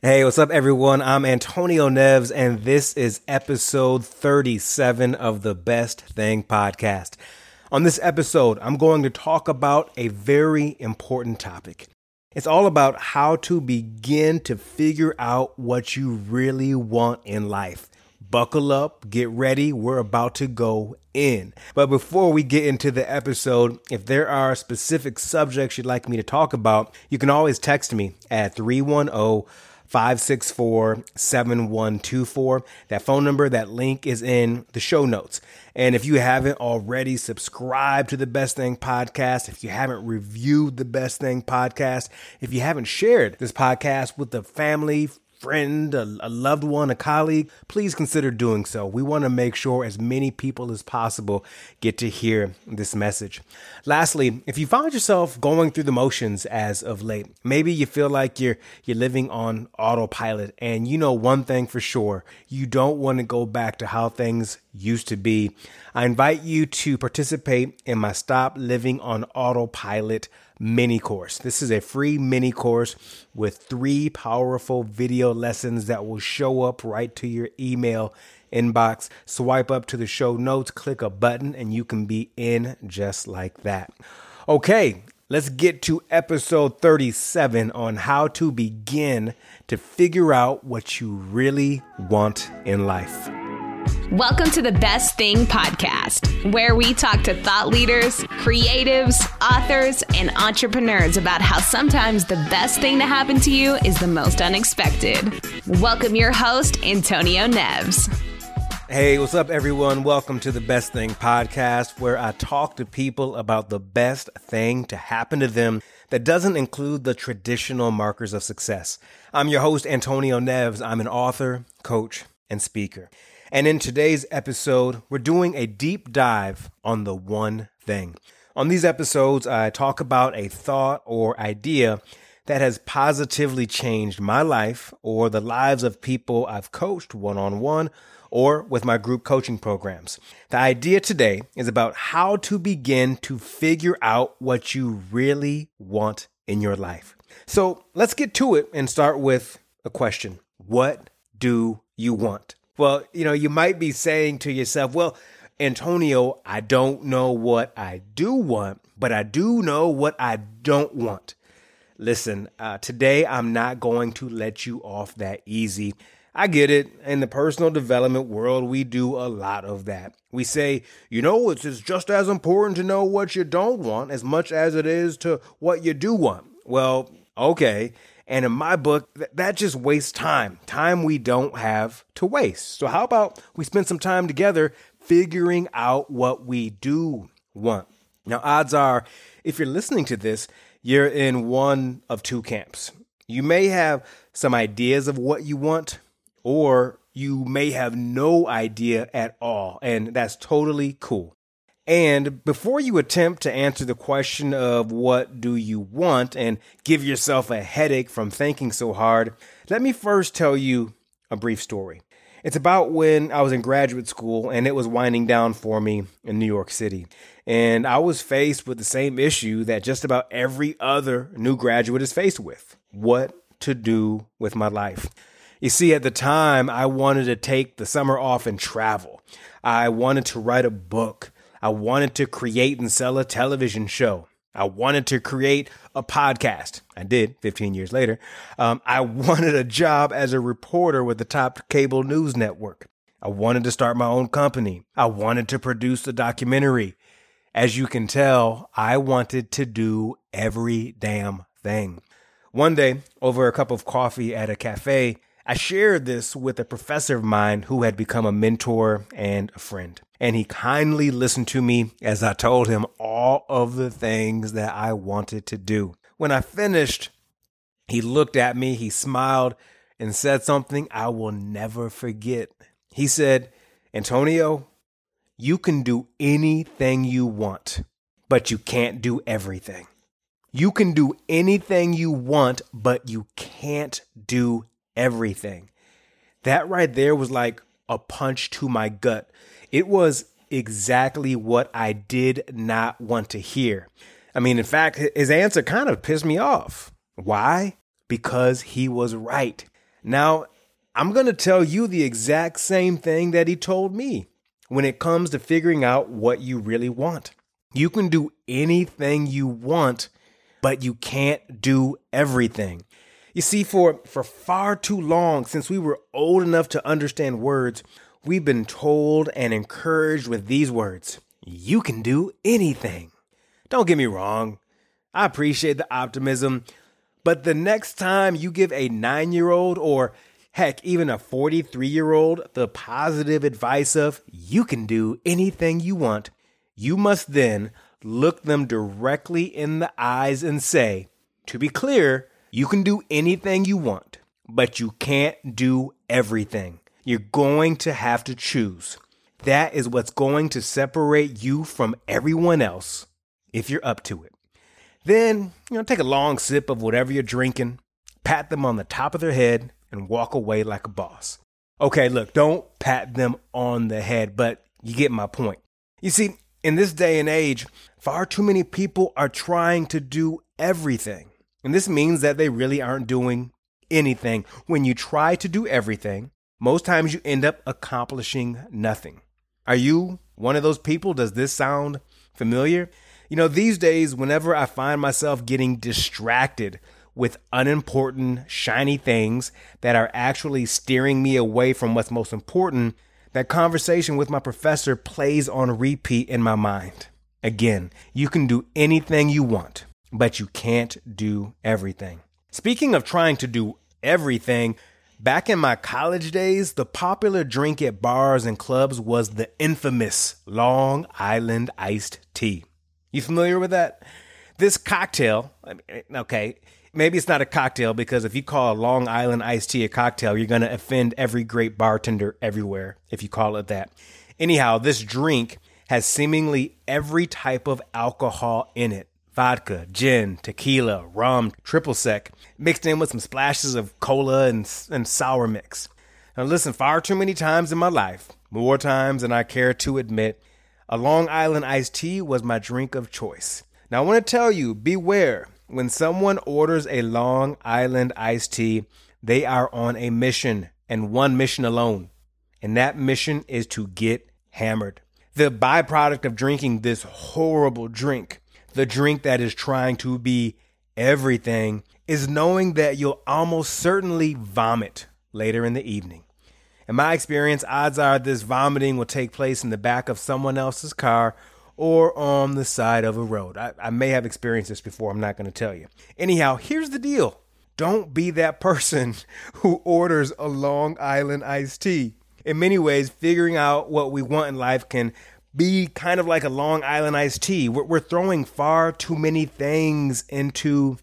Hey, what's up, everyone? I'm Antonio Neves, and this is episode 37 of the Best Thing podcast. On this episode, I'm going to talk about a very important topic. It's all about how to begin to figure out what you really want in life. Buckle up, get ready, we're about to go in. But before we get into the episode, if there are specific subjects you'd like me to talk about, you can always text me at 310 564 7124. That phone number, that link is in the show notes. And if you haven't already subscribed to the Best Thing podcast, if you haven't reviewed the Best Thing podcast, if you haven't shared this podcast with the family, friend, a, a, loved one, a colleague, please consider doing so. We want to make sure as many people as possible get to hear this message. Lastly, if you find yourself going through the motions as of late, maybe you feel like you're you're living on autopilot and you know one thing for sure, you don't want to go back to how things used to be. I invite you to participate in my Stop Living on Autopilot mini course. This is a free mini course with three powerful video lessons that will show up right to your email inbox. Swipe up to the show notes, click a button, and you can be in just like that. Okay, let's get to episode 37 on how to begin to figure out what you really want in life. Welcome to the Best Thing Podcast, where we talk to thought leaders, creatives, authors, and entrepreneurs about how sometimes the best thing to happen to you is the most unexpected. Welcome your host, Antonio Neves. Hey, what's up, everyone? Welcome to the Best Thing Podcast, where I talk to people about the best thing to happen to them that doesn't include the traditional markers of success. I'm your host, Antonio Neves. I'm an author, coach, and speaker. And in today's episode, we're doing a deep dive on the one thing. On these episodes, I talk about a thought or idea that has positively changed my life or the lives of people I've coached one on one or with my group coaching programs. The idea today is about how to begin to figure out what you really want in your life. So let's get to it and start with a question What do you want? Well, you know, you might be saying to yourself, well, Antonio, I don't know what I do want, but I do know what I don't want. Listen, uh, today I'm not going to let you off that easy. I get it. In the personal development world, we do a lot of that. We say, you know, it's, it's just as important to know what you don't want as much as it is to what you do want. Well, okay. And in my book, that just wastes time, time we don't have to waste. So, how about we spend some time together figuring out what we do want? Now, odds are, if you're listening to this, you're in one of two camps. You may have some ideas of what you want, or you may have no idea at all, and that's totally cool. And before you attempt to answer the question of what do you want and give yourself a headache from thinking so hard, let me first tell you a brief story. It's about when I was in graduate school and it was winding down for me in New York City. And I was faced with the same issue that just about every other new graduate is faced with what to do with my life. You see, at the time, I wanted to take the summer off and travel. I wanted to write a book. I wanted to create and sell a television show. I wanted to create a podcast. I did 15 years later. Um, I wanted a job as a reporter with the top cable news network. I wanted to start my own company. I wanted to produce a documentary. As you can tell, I wanted to do every damn thing. One day, over a cup of coffee at a cafe, I shared this with a professor of mine who had become a mentor and a friend. And he kindly listened to me as I told him all of the things that I wanted to do. When I finished, he looked at me, he smiled, and said something I will never forget. He said, Antonio, you can do anything you want, but you can't do everything. You can do anything you want, but you can't do everything. That right there was like a punch to my gut. It was exactly what I did not want to hear. I mean, in fact, his answer kind of pissed me off. Why? Because he was right. Now, I'm going to tell you the exact same thing that he told me when it comes to figuring out what you really want. You can do anything you want, but you can't do everything. You see, for, for far too long, since we were old enough to understand words, we've been told and encouraged with these words You can do anything. Don't get me wrong, I appreciate the optimism, but the next time you give a nine year old or heck, even a 43 year old the positive advice of you can do anything you want, you must then look them directly in the eyes and say, To be clear, you can do anything you want, but you can't do everything. You're going to have to choose. That is what's going to separate you from everyone else if you're up to it. Then, you know, take a long sip of whatever you're drinking, pat them on the top of their head, and walk away like a boss. Okay, look, don't pat them on the head, but you get my point. You see, in this day and age, far too many people are trying to do everything. And this means that they really aren't doing anything. When you try to do everything, most times you end up accomplishing nothing. Are you one of those people? Does this sound familiar? You know, these days, whenever I find myself getting distracted with unimportant, shiny things that are actually steering me away from what's most important, that conversation with my professor plays on repeat in my mind. Again, you can do anything you want but you can't do everything. Speaking of trying to do everything, back in my college days, the popular drink at bars and clubs was the infamous Long Island iced tea. You familiar with that? This cocktail, eh, okay, maybe it's not a cocktail because if you call a Long Island iced tea a cocktail, you're going to offend every great bartender everywhere if you call it that. Anyhow, this drink has seemingly every type of alcohol in it vodka, gin, tequila, rum, triple sec, mixed in with some splashes of cola and, and sour mix. Now, listen, far too many times in my life, more times than I care to admit, a Long Island iced tea was my drink of choice. Now, I want to tell you beware when someone orders a Long Island iced tea, they are on a mission and one mission alone. And that mission is to get hammered. The byproduct of drinking this horrible drink the drink that is trying to be everything is knowing that you'll almost certainly vomit later in the evening. In my experience, odds are this vomiting will take place in the back of someone else's car or on the side of a road. I, I may have experienced this before, I'm not going to tell you. Anyhow, here's the deal don't be that person who orders a Long Island iced tea. In many ways, figuring out what we want in life can be kind of like a Long Island iced tea. We're, we're throwing far too many things into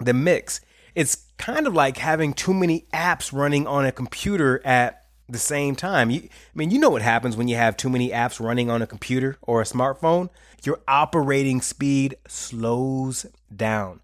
the mix. It's kind of like having too many apps running on a computer at the same time. You, I mean, you know what happens when you have too many apps running on a computer or a smartphone? Your operating speed slows down.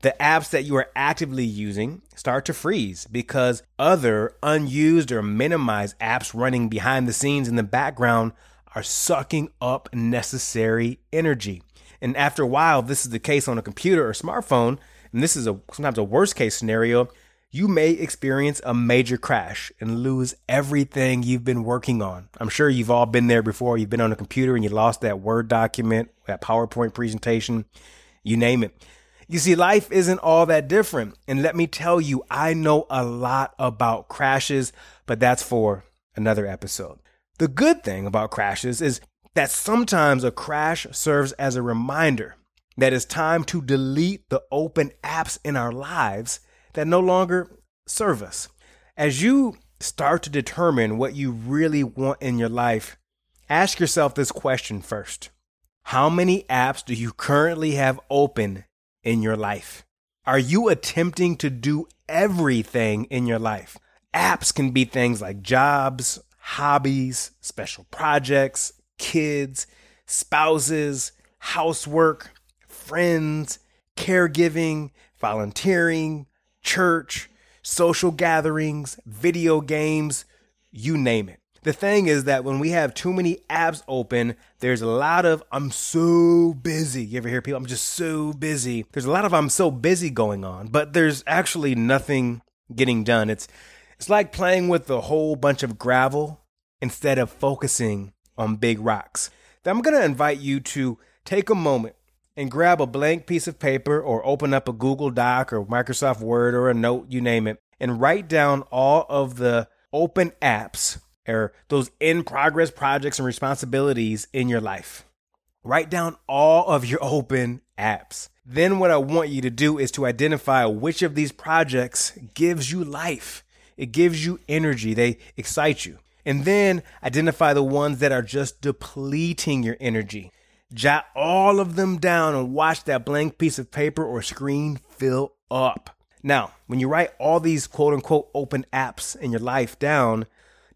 The apps that you are actively using start to freeze because other unused or minimized apps running behind the scenes in the background are sucking up necessary energy. And after a while, this is the case on a computer or smartphone, and this is a sometimes a worst case scenario, you may experience a major crash and lose everything you've been working on. I'm sure you've all been there before. You've been on a computer and you lost that Word document, that PowerPoint presentation, you name it. You see, life isn't all that different. And let me tell you, I know a lot about crashes, but that's for another episode. The good thing about crashes is that sometimes a crash serves as a reminder that it's time to delete the open apps in our lives that no longer serve us. As you start to determine what you really want in your life, ask yourself this question first How many apps do you currently have open in your life? Are you attempting to do everything in your life? Apps can be things like jobs, hobbies, special projects, kids, spouses, housework, friends, caregiving, volunteering, church, social gatherings, video games, you name it. The thing is that when we have too many apps open, there's a lot of I'm so busy. You ever hear people? I'm just so busy. There's a lot of I'm so busy going on, but there's actually nothing getting done. It's It's like playing with a whole bunch of gravel instead of focusing on big rocks. Then I'm going to invite you to take a moment and grab a blank piece of paper or open up a Google Doc or Microsoft Word or a note, you name it, and write down all of the open apps or those in progress projects and responsibilities in your life. Write down all of your open apps. Then, what I want you to do is to identify which of these projects gives you life. It gives you energy, they excite you. And then identify the ones that are just depleting your energy. Jot all of them down and watch that blank piece of paper or screen fill up. Now, when you write all these quote unquote open apps in your life down,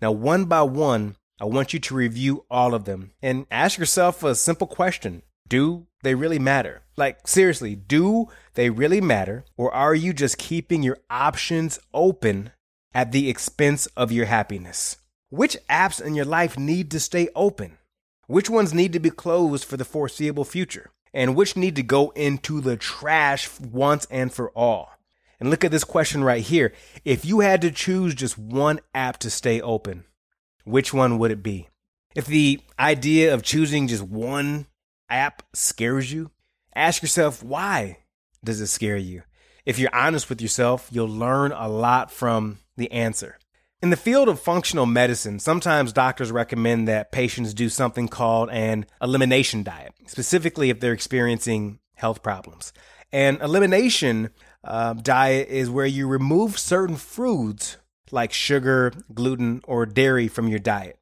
now one by one, I want you to review all of them and ask yourself a simple question Do they really matter? Like, seriously, do they really matter? Or are you just keeping your options open at the expense of your happiness? Which apps in your life need to stay open? Which ones need to be closed for the foreseeable future? And which need to go into the trash once and for all? And look at this question right here. If you had to choose just one app to stay open, which one would it be? If the idea of choosing just one app scares you, ask yourself why does it scare you? If you're honest with yourself, you'll learn a lot from the answer. In the field of functional medicine, sometimes doctors recommend that patients do something called an elimination diet, specifically if they're experiencing health problems. An elimination uh, diet is where you remove certain foods like sugar, gluten, or dairy from your diet.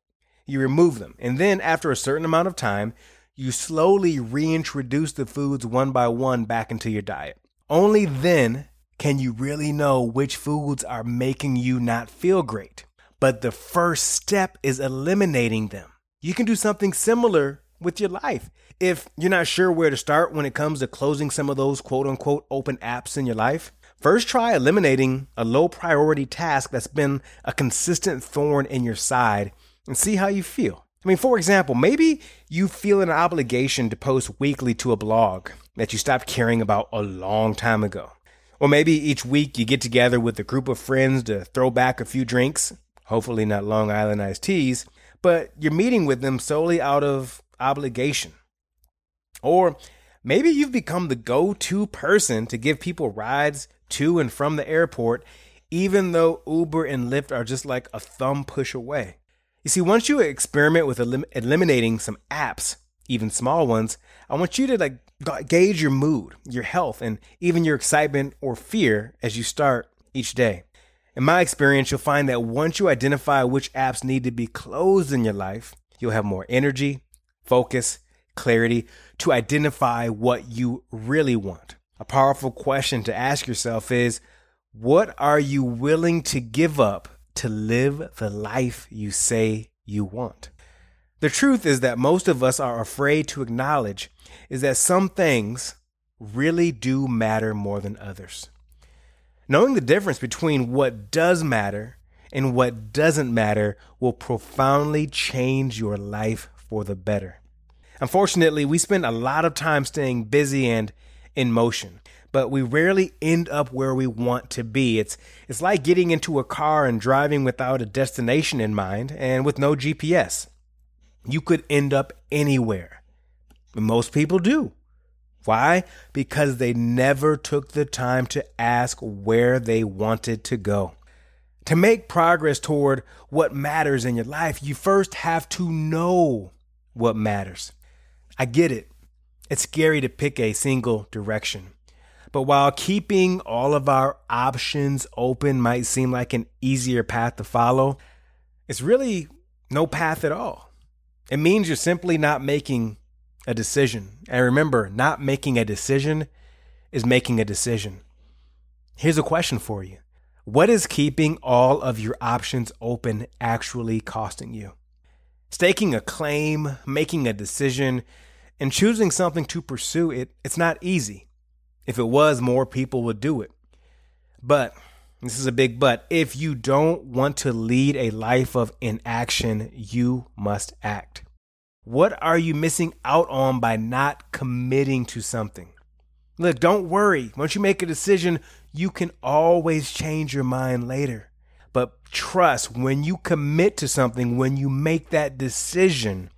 You remove them, and then after a certain amount of time, you slowly reintroduce the foods one by one back into your diet. Only then can you really know which foods are making you not feel great. But the first step is eliminating them. You can do something similar with your life. If you're not sure where to start when it comes to closing some of those quote unquote open apps in your life, first try eliminating a low priority task that's been a consistent thorn in your side and see how you feel. I mean, for example, maybe you feel an obligation to post weekly to a blog that you stopped caring about a long time ago. Or maybe each week you get together with a group of friends to throw back a few drinks, hopefully not Long Island iced teas, but you're meeting with them solely out of obligation. Or maybe you've become the go to person to give people rides to and from the airport, even though Uber and Lyft are just like a thumb push away. You see, once you experiment with elim- eliminating some apps, even small ones, I want you to like gauge your mood, your health, and even your excitement or fear as you start each day. In my experience, you'll find that once you identify which apps need to be closed in your life, you'll have more energy, focus, clarity to identify what you really want. A powerful question to ask yourself is what are you willing to give up to live the life you say you want? The truth is that most of us are afraid to acknowledge is that some things really do matter more than others. Knowing the difference between what does matter and what doesn't matter will profoundly change your life for the better. Unfortunately, we spend a lot of time staying busy and in motion, but we rarely end up where we want to be. It's it's like getting into a car and driving without a destination in mind and with no GPS. You could end up anywhere. But most people do. Why? Because they never took the time to ask where they wanted to go. To make progress toward what matters in your life, you first have to know what matters. I get it. It's scary to pick a single direction. But while keeping all of our options open might seem like an easier path to follow, it's really no path at all. It means you're simply not making a decision. And remember, not making a decision is making a decision. Here's a question for you What is keeping all of your options open actually costing you? Staking a claim, making a decision, and choosing something to pursue it, it's not easy. If it was, more people would do it. But, this is a big but, if you don't want to lead a life of inaction, you must act. What are you missing out on by not committing to something? Look, don't worry. Once you make a decision, you can always change your mind later. But trust when you commit to something, when you make that decision,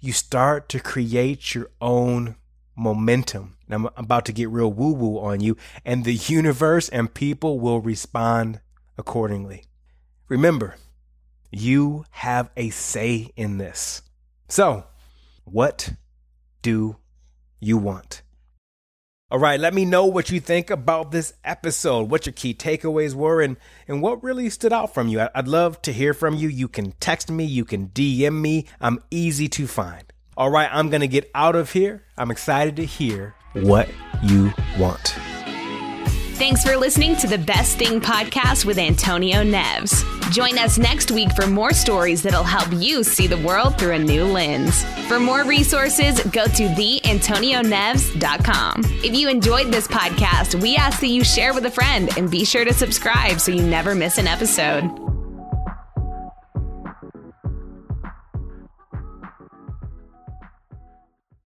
you start to create your own momentum. And I'm about to get real woo woo on you, and the universe and people will respond accordingly. Remember, you have a say in this. So, what do you want? All right, let me know what you think about this episode, what your key takeaways were, and, and what really stood out from you. I'd love to hear from you. You can text me, you can DM me. I'm easy to find. All right, I'm going to get out of here. I'm excited to hear what you want. Thanks for listening to the Best Thing podcast with Antonio Neves. Join us next week for more stories that'll help you see the world through a new lens. For more resources, go to theantonioneves.com. If you enjoyed this podcast, we ask that you share with a friend and be sure to subscribe so you never miss an episode.